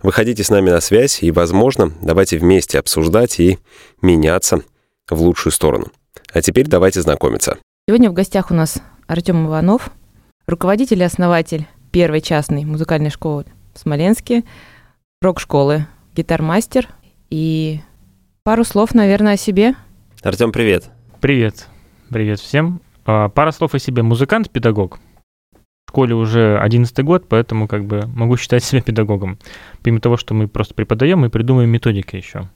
Выходите с нами на связь и, возможно, давайте вместе обсуждать и меняться в лучшую сторону. А теперь давайте знакомиться. Сегодня в гостях у нас Артем Иванов, руководитель и основатель первой частной музыкальной школы в Смоленске, рок-школы, гитармастер и пару слов, наверное, о себе. Артем, привет. Привет. Привет всем. А, пара слов о себе. Музыкант, педагог. В школе уже 11 год, поэтому как бы могу считать себя педагогом. Помимо того, что мы просто преподаем, мы придумываем методики еще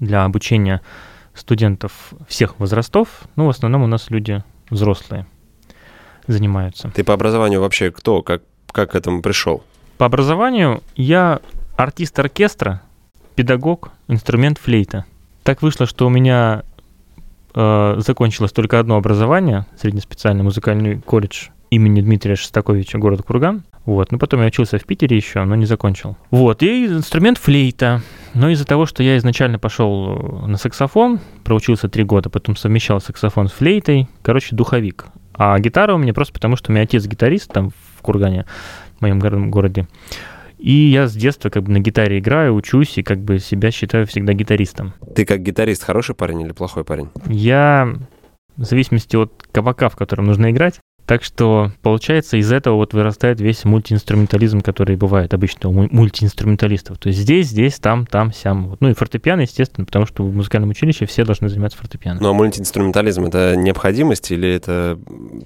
для обучения студентов всех возрастов. Ну, в основном у нас люди взрослые занимаются. Ты по образованию вообще кто? Как, как к этому пришел? По образованию я артист оркестра, педагог, инструмент флейта. Так вышло, что у меня э, закончилось только одно образование, среднеспециальный музыкальный колледж имени Дмитрия Шостаковича, город Курган. Вот, ну потом я учился в Питере еще, но не закончил. Вот, и инструмент флейта. Но из-за того, что я изначально пошел на саксофон, проучился три года, потом совмещал саксофон с флейтой, короче, духовик. А гитара у меня просто потому, что у меня отец гитарист там в Кургане, в моем городе. И я с детства как бы на гитаре играю, учусь и как бы себя считаю всегда гитаристом. Ты как гитарист хороший парень или плохой парень? Я в зависимости от кабака, в котором нужно играть, так что, получается, из этого вот вырастает весь мультиинструментализм, который бывает обычно у мультиинструменталистов. То есть здесь, здесь, там, там, сям. Ну и фортепиано, естественно, потому что в музыкальном училище все должны заниматься фортепиано. Ну а мультиинструментализм — это необходимость или это...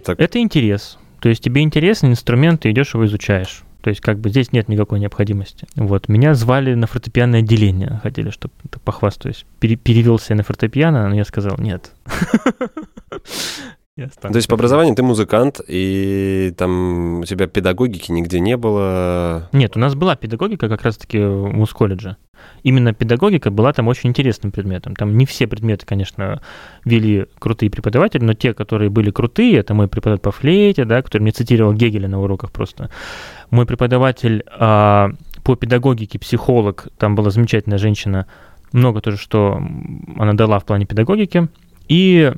Так... Это интерес. То есть тебе интересен инструмент, ты идешь его изучаешь. То есть как бы здесь нет никакой необходимости. Вот. Меня звали на фортепианное отделение. Хотели, чтобы похвастаюсь. Пере перевелся на фортепиано, но я сказал нет. То есть по образованию ты музыкант, и там у тебя педагогики нигде не было? Нет, у нас была педагогика как раз-таки в мусколледже. Именно педагогика была там очень интересным предметом. Там не все предметы, конечно, вели крутые преподаватели, но те, которые были крутые, это мой преподаватель по флейте, да, который мне цитировал Гегеля на уроках просто. Мой преподаватель а, по педагогике, психолог, там была замечательная женщина, много тоже, что она дала в плане педагогики. И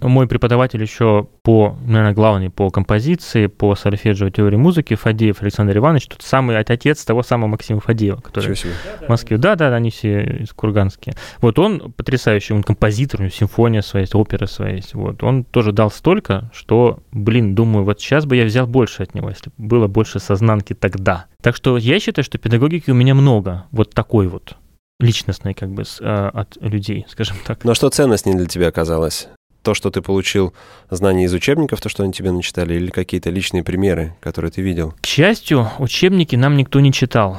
мой преподаватель еще по, наверное, главный по композиции, по сольфеджио теории музыки, Фадеев Александр Иванович, тот самый отец того самого Максима Фадеева, который в Москве. Да, да, они все из Курганские. Вот он потрясающий, он композитор, у него симфония своя есть, опера своя есть. Вот. Он тоже дал столько, что, блин, думаю, вот сейчас бы я взял больше от него, если было больше сознанки тогда. Так что я считаю, что педагогики у меня много, вот такой вот личностной как бы с, а, от людей, скажем так. Но что ценностнее для тебя оказалось? То, что ты получил знания из учебников, то, что они тебе начитали, или какие-то личные примеры, которые ты видел? К счастью, учебники нам никто не читал.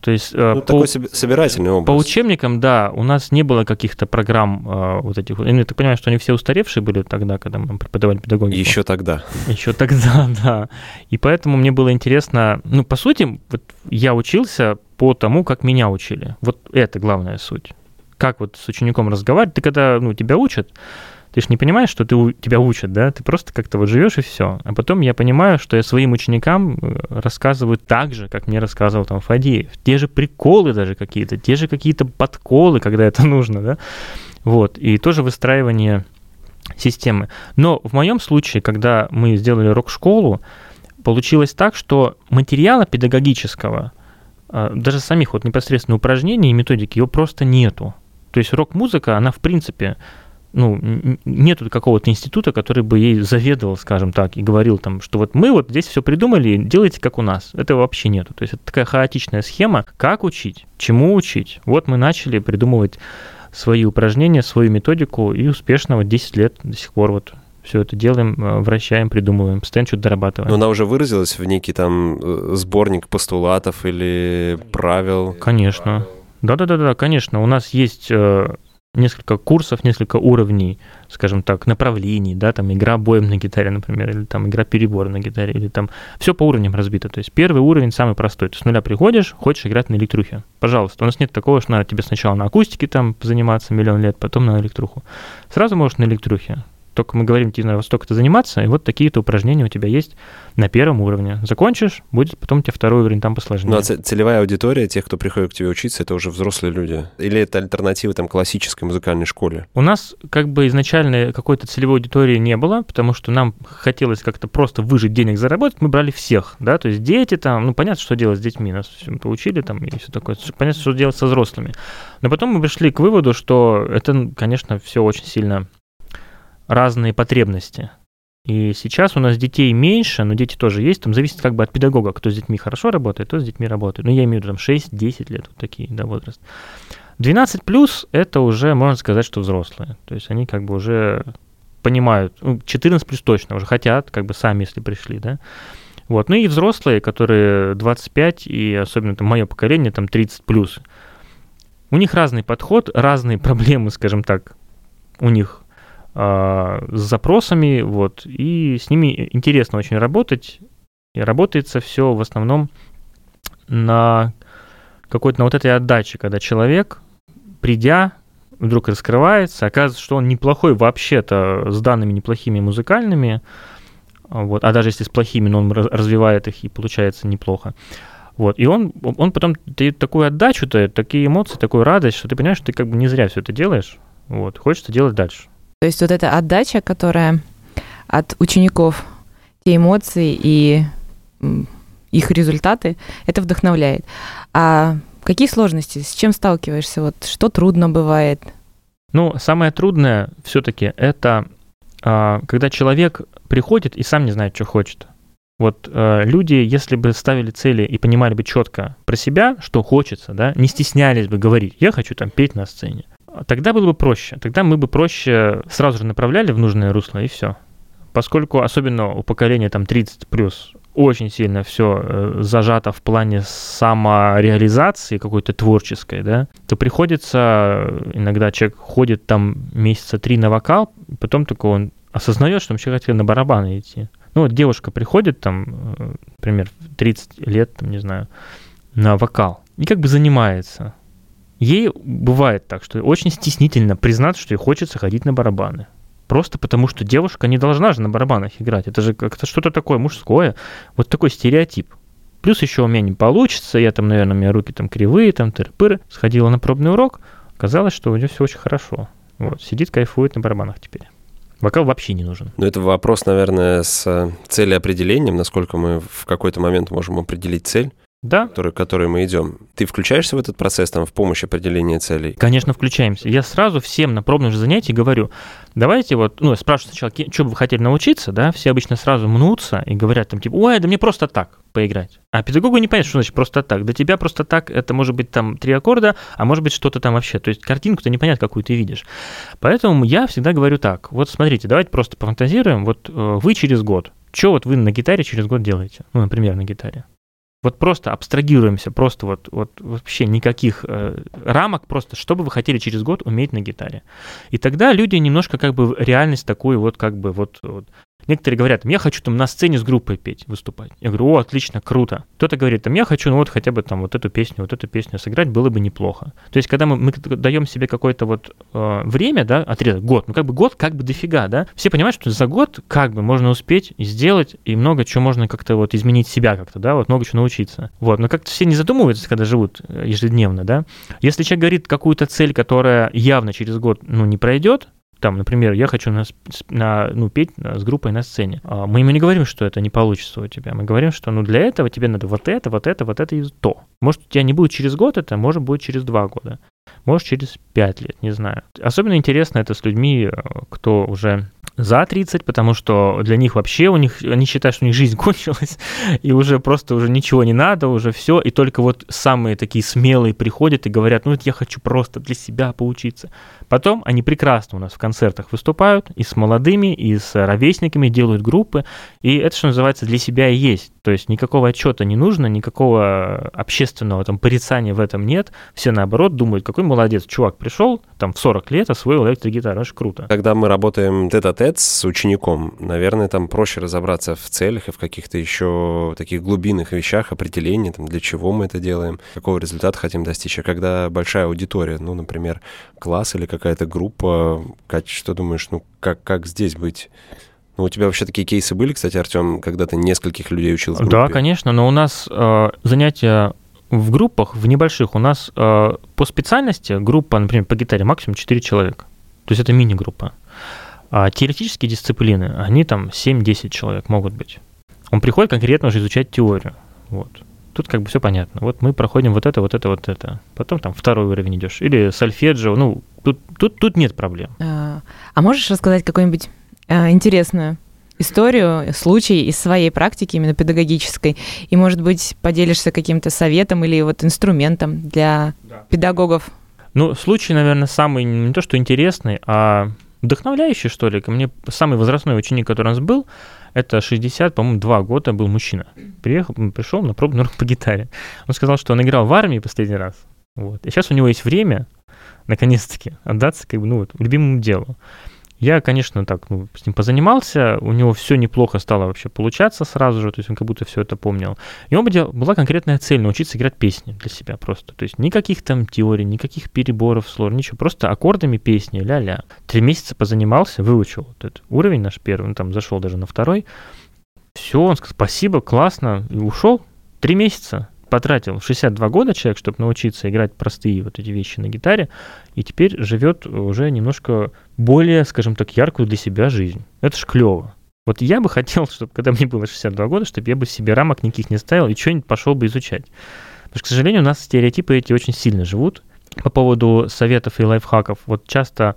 То есть э, ну, по, такой собирательный образ. По учебникам, да, у нас не было каких-то программ э, вот этих. Я так понимаю, что они все устаревшие были тогда, когда мы преподавали педагогику. Еще тогда. Еще тогда, да. И поэтому мне было интересно, ну, по сути, вот я учился по тому, как меня учили. Вот это главная суть. Как вот с учеником разговаривать. Ты когда, ну, тебя учат, ты же не понимаешь, что ты, тебя учат, да? Ты просто как-то вот живешь и все. А потом я понимаю, что я своим ученикам э, рассказываю так же, как мне рассказывал там Фадеев. Те же приколы даже какие-то, те же какие-то подколы, когда это нужно, да? Вот. И тоже выстраивание системы. Но в моем случае, когда мы сделали рок-школу, получилось так, что материала педагогического, э, даже самих вот непосредственно упражнений и методики, его просто нету. То есть рок-музыка, она в принципе ну, нету какого-то института, который бы ей заведовал, скажем так, и говорил там, что вот мы вот здесь все придумали, делайте как у нас. Этого вообще нету. То есть это такая хаотичная схема, как учить, чему учить. Вот мы начали придумывать свои упражнения, свою методику, и успешно вот 10 лет до сих пор вот все это делаем, э, вращаем, придумываем, постоянно что-то дорабатываем. Но она уже выразилась в некий там э, сборник постулатов или правил? Конечно. Да-да-да, конечно. У нас есть э, несколько курсов, несколько уровней, скажем так, направлений, да, там игра боем на гитаре, например, или там игра перебора на гитаре, или там все по уровням разбито. То есть первый уровень самый простой. Ты с нуля приходишь, хочешь играть на электрухе. Пожалуйста, у нас нет такого, что надо тебе сначала на акустике там заниматься миллион лет, потом на электруху. Сразу можешь на электрухе только мы говорим, тебе надо столько-то заниматься, и вот такие-то упражнения у тебя есть на первом уровне. Закончишь, будет потом у тебя второй уровень там посложнее. Ну, а целевая аудитория тех, кто приходит к тебе учиться, это уже взрослые люди? Или это альтернатива там классической музыкальной школе? У нас как бы изначально какой-то целевой аудитории не было, потому что нам хотелось как-то просто выжить денег, заработать, мы брали всех, да, то есть дети там, ну, понятно, что делать с детьми, нас поучили там и все такое, понятно, что делать со взрослыми. Но потом мы пришли к выводу, что это, конечно, все очень сильно разные потребности. И сейчас у нас детей меньше, но дети тоже есть. Там зависит как бы от педагога. Кто с детьми хорошо работает, кто с детьми работает. Ну, я имею в виду там 6-10 лет, вот такие, да, возраст. 12 плюс это уже, можно сказать, что взрослые. То есть они как бы уже понимают, 14 ну, плюс точно, уже хотят, как бы сами, если пришли, да. Вот. Ну и взрослые, которые 25, и особенно там мое поколение, там 30 плюс. У них разный подход, разные проблемы, скажем так, у них с запросами, вот, и с ними интересно очень работать. И работается все в основном на какой-то на вот этой отдаче, когда человек, придя, вдруг раскрывается, оказывается, что он неплохой вообще-то с данными неплохими музыкальными, вот, а даже если с плохими, но он развивает их и получается неплохо. Вот, и он, он потом дает такую отдачу, то такие эмоции, такую радость, что ты понимаешь, что ты как бы не зря все это делаешь, вот, хочется делать дальше. То есть вот эта отдача, которая от учеников, те эмоции и их результаты, это вдохновляет. А какие сложности, с чем сталкиваешься? Вот что трудно бывает? Ну, самое трудное все-таки это а, когда человек приходит и сам не знает, что хочет. Вот э, люди, если бы ставили цели и понимали бы четко про себя, что хочется, да, не стеснялись бы говорить, я хочу там петь на сцене, тогда было бы проще. Тогда мы бы проще сразу же направляли в нужное русло, и все. Поскольку особенно у поколения там 30 плюс очень сильно все э, зажато в плане самореализации какой-то творческой, да, то приходится э, иногда человек ходит там месяца три на вокал, потом только он осознает, что вообще хотел на барабаны идти. Ну вот девушка приходит там, э, например, 30 лет, там, не знаю, на вокал и как бы занимается ей бывает так, что очень стеснительно признаться, что ей хочется ходить на барабаны. Просто потому, что девушка не должна же на барабанах играть. Это же как-то что-то такое мужское. Вот такой стереотип. Плюс еще у меня не получится, я там, наверное, у меня руки там кривые, там тыры-пыры. Сходила на пробный урок, оказалось, что у нее все очень хорошо. Вот, сидит, кайфует на барабанах теперь. Вокал вообще не нужен. Ну, это вопрос, наверное, с э, целеопределением, насколько мы в какой-то момент можем определить цель да. который, который мы идем. Ты включаешься в этот процесс там в помощь определения целей? Конечно, включаемся. Я сразу всем на пробном же занятии говорю, давайте вот, ну, я спрашиваю сначала, что бы вы хотели научиться, да, все обычно сразу мнутся и говорят там типа, ой, да мне просто так поиграть. А педагогу не понятно, что значит просто так. Для тебя просто так, это может быть там три аккорда, а может быть что-то там вообще. То есть картинку-то непонятно, какую ты видишь. Поэтому я всегда говорю так, вот смотрите, давайте просто пофантазируем, вот э, вы через год, что вот вы на гитаре через год делаете? Ну, например, на гитаре. Вот просто абстрагируемся, просто вот, вот вообще никаких э, рамок, просто что бы вы хотели через год уметь на гитаре. И тогда люди немножко как бы реальность такую вот как бы вот, вот Некоторые говорят, я хочу там на сцене с группой петь, выступать. Я говорю, о, отлично, круто. Кто-то говорит, там, я хочу, ну вот хотя бы там вот эту песню, вот эту песню сыграть, было бы неплохо. То есть, когда мы, мы даем себе какое-то вот э, время, да, отрезок, год, ну как бы год как бы дофига, да, все понимают, что за год как бы можно успеть сделать, и много чего можно как-то вот изменить себя как-то, да, вот много чего научиться. Вот, но как-то все не задумываются, когда живут э, ежедневно, да. Если человек говорит какую-то цель, которая явно через год, ну, не пройдет, там, например, я хочу на, на, ну, петь с группой на сцене. А мы ему не говорим, что это не получится у тебя. Мы говорим, что ну, для этого тебе надо вот это, вот это, вот это и то. Может, у тебя не будет через год это, может, будет через два года. Может, через пять лет, не знаю. Особенно интересно это с людьми, э, кто уже за 30, потому что для них вообще у них они считают, что у них жизнь кончилась, и уже просто уже ничего не надо, уже все, и только вот самые такие смелые приходят и говорят, ну это я хочу просто для себя поучиться. Потом они прекрасно у нас в концертах выступают и с молодыми, и с ровесниками делают группы, и это, что называется, для себя и есть То есть никакого отчета не нужно, никакого общественного там порицания в этом нет. Все наоборот думают, какой молодец, чувак пришел, там в 40 лет освоил электрогитару, это круто. Когда мы работаем тет-а-тет с учеником, наверное, там проще разобраться в целях и в каких-то еще таких глубинных вещах, определения, там, для чего мы это делаем, какого результата хотим достичь. А когда большая аудитория, ну, например, класс или какая-то группа, Катя, что думаешь, ну, как, как здесь быть? Ну, у тебя вообще такие кейсы были, кстати, Артем, когда ты нескольких людей учил в группе? Да, конечно, но у нас э, занятия в группах, в небольших, у нас э, по специальности группа, например, по гитаре максимум 4 человека. То есть это мини-группа. А теоретические дисциплины, они там 7-10 человек могут быть. Он приходит конкретно уже изучать теорию. Вот. Тут как бы все понятно. Вот мы проходим вот это, вот это, вот это. Потом там второй уровень идешь. Или сольфеджио. Ну, тут, тут, тут нет проблем. А, а можешь рассказать какой-нибудь а, интересную историю, случай из своей практики, именно педагогической, и, может быть, поделишься каким-то советом или вот инструментом для да. педагогов? Ну, случай, наверное, самый не то что интересный, а вдохновляющий, что ли. Ко мне самый возрастной ученик, который у нас был, это 60, по-моему, два года был мужчина. Приехал, пришел на пробный урок по гитаре. Он сказал, что он играл в армии последний раз. Вот. И сейчас у него есть время, наконец-таки, отдаться как бы, ну, вот, любимому делу. Я, конечно, так, ну, с ним позанимался, у него все неплохо стало вообще получаться сразу же, то есть он как будто все это помнил. И у него была конкретная цель научиться играть песни для себя просто. То есть никаких там теорий, никаких переборов слов, ничего, просто аккордами песни, ля-ля. Три месяца позанимался, выучил вот этот уровень наш первый, он там зашел даже на второй. Все, он сказал, спасибо, классно, и ушел. Три месяца потратил 62 года человек, чтобы научиться играть простые вот эти вещи на гитаре, и теперь живет уже немножко более, скажем так, яркую для себя жизнь. Это ж клево. Вот я бы хотел, чтобы когда мне было 62 года, чтобы я бы себе рамок никаких не ставил и что-нибудь пошел бы изучать. Потому что, к сожалению, у нас стереотипы эти очень сильно живут. По поводу советов и лайфхаков, вот часто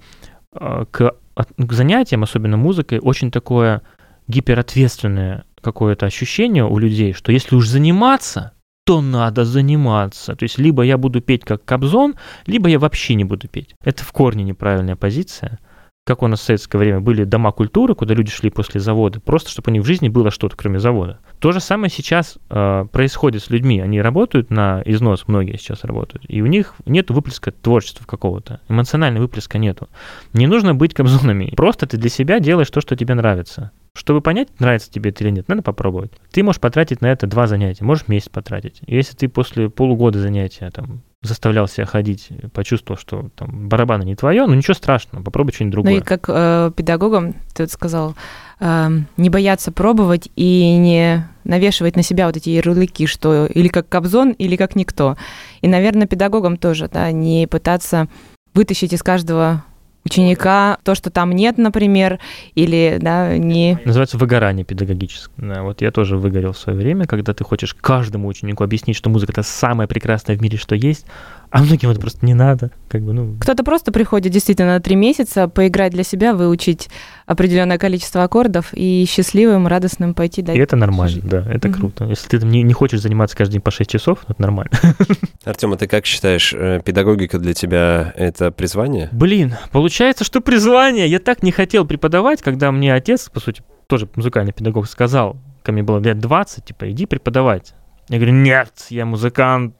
э, к, к занятиям, особенно музыкой, очень такое гиперответственное какое-то ощущение у людей, что если уж заниматься, то надо заниматься. То есть либо я буду петь как Кобзон, либо я вообще не буду петь. Это в корне неправильная позиция. Как у нас в советское время были дома культуры, куда люди шли после завода, просто чтобы у них в жизни было что-то, кроме завода. То же самое сейчас э, происходит с людьми. Они работают на износ, многие сейчас работают, и у них нет выплеска творчества какого-то. Эмоционального выплеска нету. Не нужно быть кобзонами. Просто ты для себя делаешь то, что тебе нравится. Чтобы понять, нравится тебе это или нет, надо попробовать. Ты можешь потратить на это два занятия, можешь месяц потратить. Если ты после полугода занятия там заставлял себя ходить, почувствовал, что там барабаны не твое, ну ничего страшного, попробуй что-нибудь другое. Ну и как э, педагогам ты вот сказал, э, не бояться пробовать и не навешивать на себя вот эти ярлыки, что или как Кобзон, или как никто. И, наверное, педагогам тоже, да, не пытаться вытащить из каждого ученика, то, что там нет, например, или да, не... Называется выгорание педагогическое. Да, вот я тоже выгорел в свое время, когда ты хочешь каждому ученику объяснить, что музыка это самое прекрасное в мире, что есть, а многим это просто не надо. Как бы, ну... Кто-то просто приходит действительно на три месяца поиграть для себя, выучить определенное количество аккордов и счастливым, радостным пойти дальше. И это нормально, да, это mm-hmm. круто. Если ты не, не хочешь заниматься каждый день по 6 часов, это нормально. Артем, а ты как считаешь, э, педагогика для тебя это призвание? Блин, получается, что призвание. Я так не хотел преподавать, когда мне отец, по сути, тоже музыкальный педагог, сказал, ко мне было лет 20, типа, иди преподавать. Я говорю, нет, я музыкант,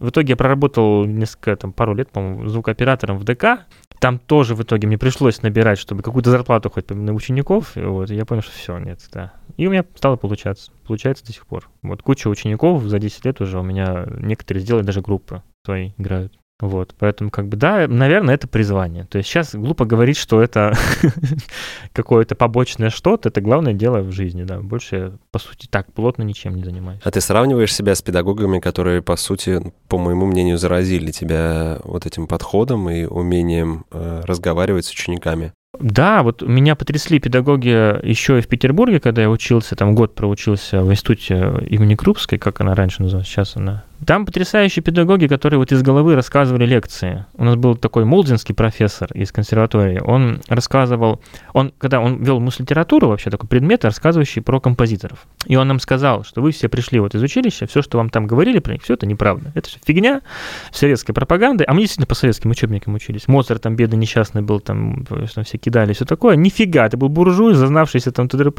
в итоге я проработал несколько, там, пару лет, по-моему, звукооператором в ДК. Там тоже в итоге мне пришлось набирать, чтобы какую-то зарплату хоть на учеников. И вот, я понял, что все, нет, да. И у меня стало получаться. Получается до сих пор. Вот куча учеников за 10 лет уже у меня некоторые сделали даже группы свои играют. Вот, поэтому, как бы, да, наверное, это призвание. То есть сейчас глупо говорить, что это какое-то побочное что-то, это главное дело в жизни, да. Больше я, по сути, так плотно ничем не занимаюсь. А ты сравниваешь себя с педагогами, которые, по сути, по моему мнению, заразили тебя вот этим подходом и умением э, разговаривать с учениками? Да, вот меня потрясли педагоги еще и в Петербурге, когда я учился, там год проучился в институте имени Крупской, как она раньше называлась, сейчас она Там потрясающие педагоги, которые вот из головы рассказывали лекции. У нас был такой молдинский профессор из консерватории. Он рассказывал, он, когда он вел мус-литературу, вообще такой предмет, рассказывающий про композиторов. И он нам сказал, что вы все пришли вот из училища, все, что вам там говорили про них, все это неправда. Это все фигня советской пропаганды. А мы действительно по советским учебникам учились. Моцарт там бедный несчастный был, там, там все кидали, все такое. Нифига, это был буржуй, зазнавшийся там тыдры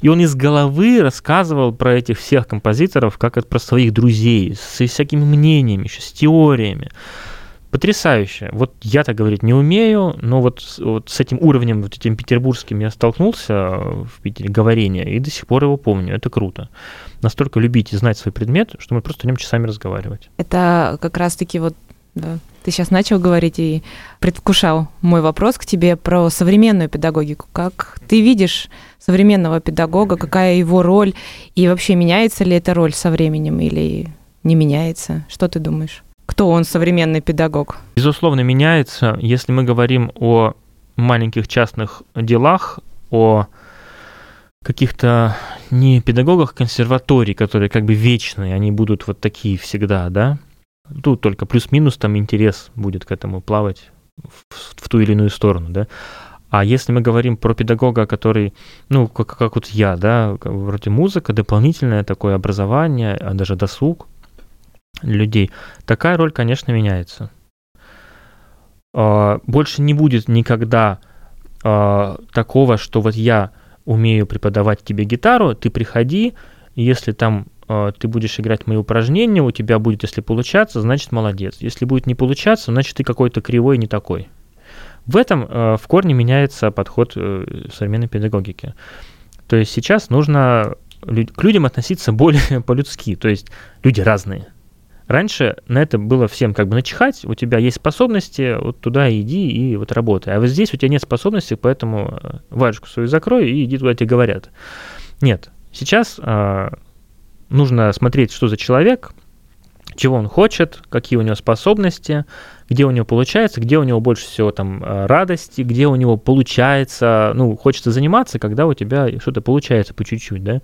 И он из головы рассказывал про этих всех композиторов, как это про своих друзей, с всякими мнениями, еще с теориями. Потрясающе. Вот я так говорить не умею, но вот, вот с этим уровнем, вот этим петербургским я столкнулся в Питере, говорения, и до сих пор его помню. Это круто. Настолько любить и знать свой предмет, что мы просто о нем часами разговаривать. Это как раз-таки вот да. Ты сейчас начал говорить и предвкушал мой вопрос к тебе про современную педагогику. Как ты видишь современного педагога, какая его роль, и вообще меняется ли эта роль со временем или не меняется? Что ты думаешь? Кто он, современный педагог? Безусловно, меняется. Если мы говорим о маленьких частных делах, о каких-то не педагогах консерваторий, которые как бы вечные, они будут вот такие всегда, да? Тут только плюс-минус там интерес будет к этому плавать в, в ту или иную сторону, да? А если мы говорим про педагога, который, ну, как, как вот я, да, вроде музыка, дополнительное такое образование, а даже досуг, людей, такая роль, конечно, меняется. А, больше не будет никогда а, такого, что вот я умею преподавать тебе гитару, ты приходи, если там а, ты будешь играть мои упражнения, у тебя будет, если получаться, значит молодец. Если будет не получаться, значит ты какой-то кривой, не такой. В этом в корне меняется подход э, современной педагогики. То есть сейчас нужно к людям относиться более по-людски. То есть люди разные. Раньше на это было всем как бы начихать, у тебя есть способности, вот туда иди и вот работай. А вот здесь у тебя нет способностей, поэтому э, варежку свою закрой и иди туда, тебе говорят. Нет, сейчас э, нужно смотреть, что за человек, чего он хочет, какие у него способности, где у него получается, где у него больше всего там э, радости, где у него получается, ну, хочется заниматься, когда у тебя что-то получается по чуть-чуть, да.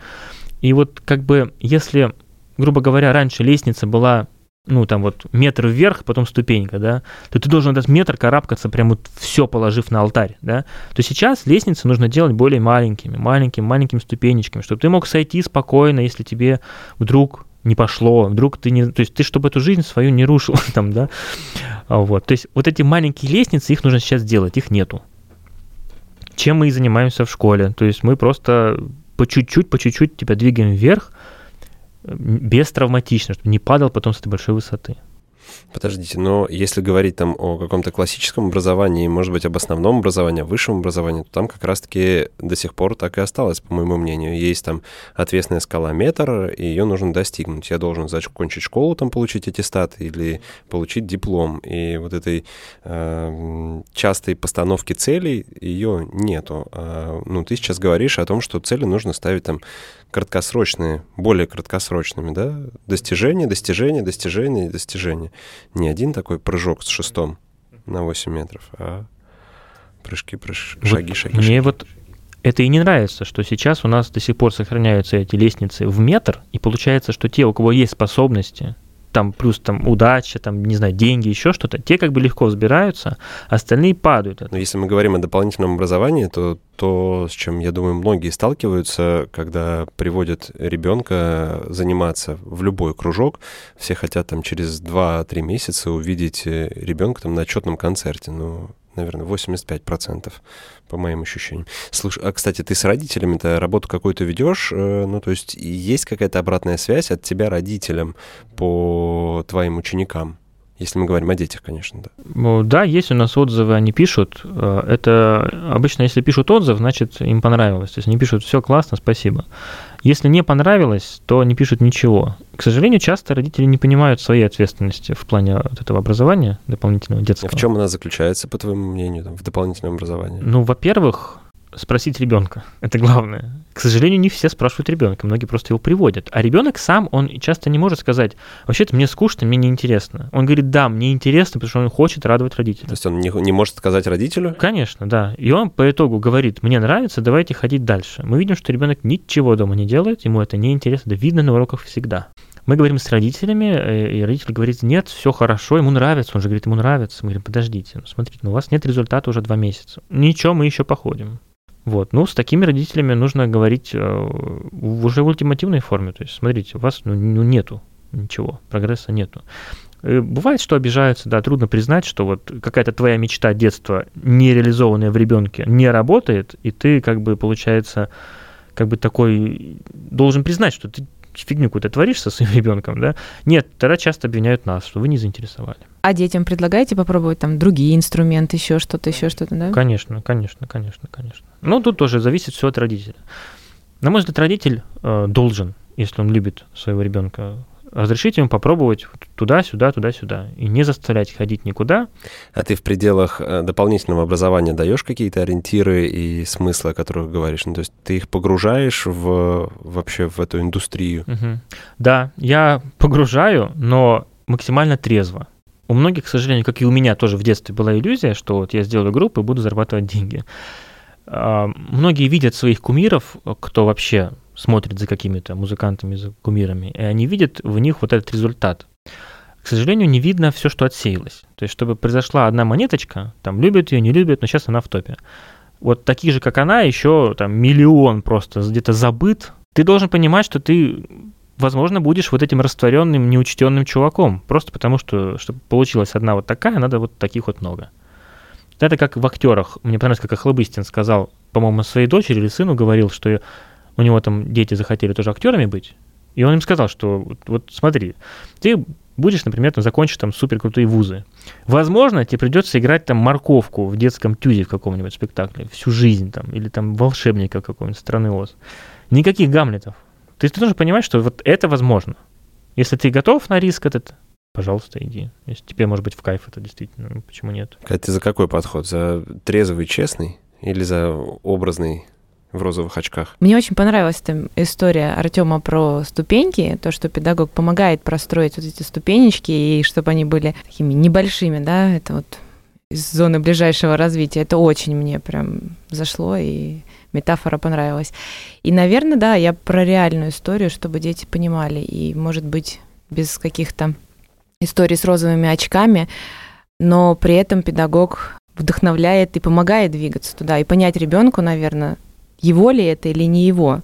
И вот как бы если, грубо говоря, раньше лестница была ну, там вот метр вверх, потом ступенька, да, то ты должен этот метр карабкаться, прям вот все положив на алтарь, да, то сейчас лестницы нужно делать более маленькими, маленькими, маленькими ступенечками, чтобы ты мог сойти спокойно, если тебе вдруг не пошло, вдруг ты не, то есть ты, чтобы эту жизнь свою не рушил там, да, а вот, то есть вот эти маленькие лестницы, их нужно сейчас делать, их нету. Чем мы и занимаемся в школе, то есть мы просто по чуть-чуть, по чуть-чуть тебя двигаем вверх, без травматично, чтобы не падал потом с этой большой высоты. Подождите, но если говорить там о каком-то классическом образовании, может быть, об основном образовании, о высшем образовании, то там как раз-таки до сих пор так и осталось, по моему мнению. Есть там ответственная скала метр, и ее нужно достигнуть. Я должен закончить школу, там получить аттестат или получить диплом. И вот этой э, частой постановки целей ее нету. А, ну, ты сейчас говоришь о том, что цели нужно ставить там краткосрочные, более краткосрочными, да, достижения, достижения, достижения, достижения. Не один такой прыжок с шестом на 8 метров, а прыжки, прыжки, вот шаги, шаги. Мне шаги. вот это и не нравится, что сейчас у нас до сих пор сохраняются эти лестницы в метр, и получается, что те, у кого есть способности, там плюс там удача, там, не знаю, деньги, еще что-то, те как бы легко взбираются, остальные падают. Но если мы говорим о дополнительном образовании, то то, с чем, я думаю, многие сталкиваются, когда приводят ребенка заниматься в любой кружок, все хотят там через 2-3 месяца увидеть э, ребенка там на отчетном концерте. Ну, наверное, 85%, по моим ощущениям. Слушай, а, кстати, ты с родителями-то работу какую-то ведешь? Э, ну, то есть есть какая-то обратная связь от тебя родителям по твоим ученикам? Если мы говорим о детях, конечно, да. Да, есть у нас отзывы, они пишут. Э, это обычно, если пишут отзыв, значит, им понравилось. То есть они пишут, все классно, спасибо. Если не понравилось, то не пишут ничего. К сожалению, часто родители не понимают своей ответственности в плане вот этого образования дополнительного детского. А в чем она заключается, по твоему мнению, в дополнительном образовании? Ну, во-первых, спросить ребенка. Это главное. К сожалению, не все спрашивают ребенка, многие просто его приводят. А ребенок сам, он часто не может сказать, вообще-то мне скучно, мне неинтересно. Он говорит, да, мне интересно, потому что он хочет радовать родителей. То есть он не, не может сказать родителю? Конечно, да. И он по итогу говорит, мне нравится, давайте ходить дальше. Мы видим, что ребенок ничего дома не делает, ему это не интересно, да видно на уроках всегда. Мы говорим с родителями, э, и родитель говорит, нет, все хорошо, ему нравится. Он же говорит, ему нравится. Мы говорим, подождите, ну, смотрите, ну, у вас нет результата уже два месяца. Ничего, мы еще походим. Вот. Ну, с такими родителями нужно говорить э, уже в ультимативной форме. То есть, смотрите, у вас ну, ну, нету ничего, прогресса нету. Э, бывает, что обижаются, да, трудно признать, что вот какая-то твоя мечта детства, не реализованная в ребенке, не работает, и ты, как бы, получается, как бы такой должен признать, что ты фигню какую-то творишь со своим ребенком, да? Нет, тогда часто обвиняют нас, что вы не заинтересовали. А детям предлагаете попробовать там другие инструменты, еще что-то, еще что-то, да? Конечно, конечно, конечно, конечно. Ну, тут тоже зависит все от родителя. На мой взгляд, родитель э, должен, если он любит своего ребенка, разрешить ему попробовать туда-сюда, туда-сюда, и не заставлять ходить никуда. А ты в пределах э, дополнительного образования даешь какие-то ориентиры и смыслы, о которых говоришь? Ну, то есть ты их погружаешь в, вообще в эту индустрию? Угу. Да, я погружаю, но максимально трезво. У многих, к сожалению, как и у меня тоже в детстве была иллюзия, что вот я сделаю группу и буду зарабатывать деньги. А, многие видят своих кумиров, кто вообще смотрят за какими-то музыкантами, за кумирами, и они видят в них вот этот результат. К сожалению, не видно все, что отсеялось. То есть, чтобы произошла одна монеточка, там любят ее, не любят, но сейчас она в топе. Вот таких же, как она, еще там миллион просто где-то забыт. Ты должен понимать, что ты, возможно, будешь вот этим растворенным, неучтенным чуваком. Просто потому, что чтобы получилась одна вот такая, надо вот таких вот много. Это как в актерах. Мне понравилось, как Охлобыстин сказал, по-моему, своей дочери или сыну говорил, что у него там дети захотели тоже актерами быть, и он им сказал, что вот, вот смотри, ты будешь, например, там, закончишь там супер крутые вузы. Возможно, тебе придется играть там морковку в детском тюзе в каком-нибудь спектакле всю жизнь там, или там волшебника какого-нибудь страны Оз. Никаких гамлетов. То есть ты должен понимать, что вот это возможно. Если ты готов на риск этот, пожалуйста, иди. Если тебе, может быть, в кайф это действительно, ну, почему нет? А ты за какой подход? За трезвый, честный или за образный в розовых очках. Мне очень понравилась эта история Артема про ступеньки, то, что педагог помогает простроить вот эти ступенечки, и чтобы они были такими небольшими, да, это вот из зоны ближайшего развития. Это очень мне прям зашло, и метафора понравилась. И, наверное, да, я про реальную историю, чтобы дети понимали, и, может быть, без каких-то историй с розовыми очками, но при этом педагог вдохновляет и помогает двигаться туда, и понять ребенку, наверное, его ли это или не его.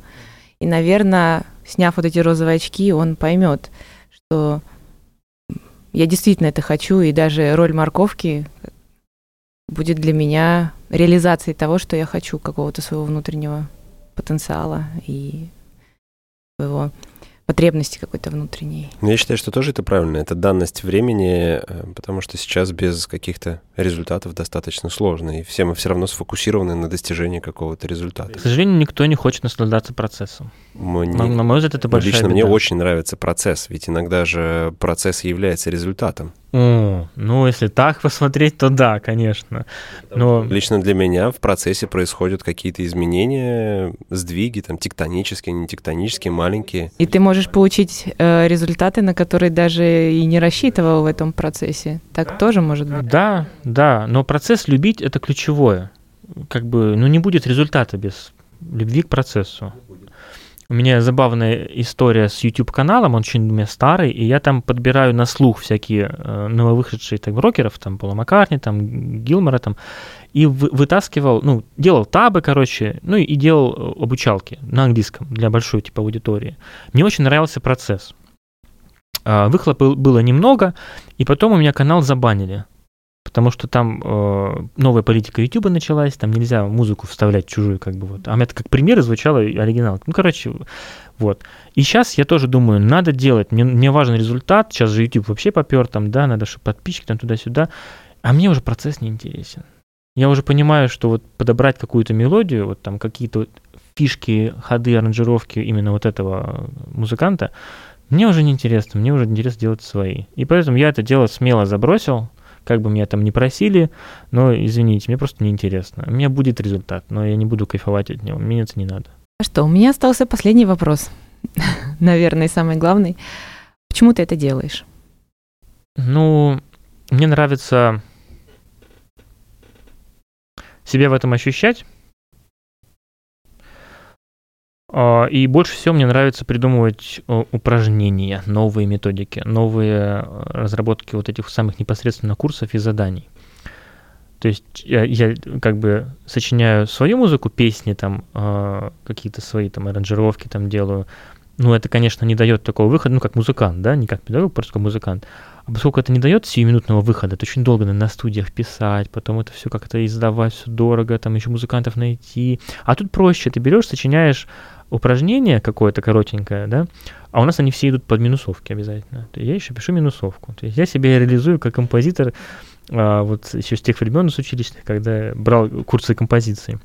И, наверное, сняв вот эти розовые очки, он поймет, что я действительно это хочу, и даже роль морковки будет для меня реализацией того, что я хочу, какого-то своего внутреннего потенциала и своего потребности какой-то внутренней. Ну, я считаю, что тоже это правильно. Это данность времени, э, потому что сейчас без каких-то результатов достаточно сложно. И все мы все равно сфокусированы на достижении какого-то результата. К сожалению, никто не хочет наслаждаться процессом. Мне, на, на мой взгляд, это большая Лично беда. мне очень нравится процесс, ведь иногда же процесс является результатом. О, ну, если так посмотреть, то да, конечно. Но... Лично для меня в процессе происходят какие-то изменения, сдвиги, там, тектонические, не тектонические, маленькие. И ты можешь получить э, результаты, на которые даже и не рассчитывал в этом процессе. Так да? тоже может быть. Да, да, но процесс любить — это ключевое. Как бы, ну, не будет результата без любви к процессу. У меня забавная история с YouTube-каналом, он очень у меня старый, и я там подбираю на слух всякие э, нововышедшие там, рокеров, там, Пола Маккартни, там, Гилмора, там, и вы, вытаскивал, ну, делал табы, короче, ну, и делал э, обучалки на английском для большой, типа, аудитории. Мне очень нравился процесс. Э, выхлопа было немного, и потом у меня канал забанили потому что там э, новая политика YouTube началась, там нельзя музыку вставлять чужую, как бы вот. А это как пример звучало оригинал. Ну, короче, вот. И сейчас я тоже думаю, надо делать, мне, мне важен результат, сейчас же YouTube вообще попер, там, да, надо, чтобы подписчики там туда-сюда, а мне уже процесс не интересен. Я уже понимаю, что вот подобрать какую-то мелодию, вот там какие-то фишки, ходы, аранжировки именно вот этого музыканта, мне уже не интересно, мне уже интересно делать свои. И поэтому я это дело смело забросил, как бы меня там не просили, но извините, мне просто неинтересно. У меня будет результат, но я не буду кайфовать от него, мне это не надо. А что, у меня остался последний вопрос, наверное, самый главный. Почему ты это делаешь? Ну, мне нравится себя в этом ощущать. А, и больше всего мне нравится придумывать упражнения, новые методики, новые разработки вот этих самых непосредственно курсов и заданий. То есть я, я как бы сочиняю свою музыку, песни там, э, какие-то свои там аранжировки там делаю. Ну, это, конечно, не дает такого выхода, ну, как музыкант, да, не как педагог, просто как музыкант. А поскольку это не дает сиюминутного выхода, это очень долго на студиях писать, потом это все как-то издавать, все дорого, там еще музыкантов найти. А тут проще, ты берешь, сочиняешь упражнение какое-то коротенькое, да, а у нас они все идут под минусовки обязательно. Я еще пишу минусовку. То есть я себя реализую как композитор, а, вот еще с тех времен с училищных, когда брал курсы композиции.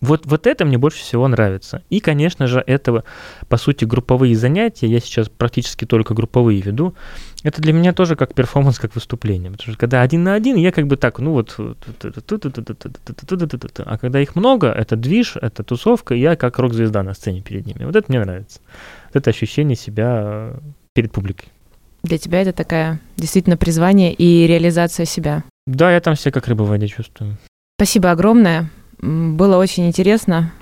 Вот, вот это мне больше всего нравится. И, конечно же, это, по сути, групповые занятия. Я сейчас практически только групповые веду. Это для меня тоже как перформанс, как выступление. Потому что когда один на один, я как бы так, ну вот... А когда их много, это движ, это тусовка, я как рок-звезда на сцене перед ними. Вот это мне нравится. Вот это ощущение себя перед публикой. Для тебя это такая действительно призвание и реализация себя. Да, я там себя как рыба в воде чувствую. Спасибо огромное. Было очень интересно,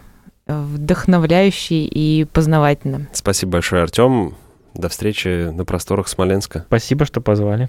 вдохновляюще и познавательно. Спасибо большое, Артем. До встречи на просторах Смоленска. Спасибо, что позвали.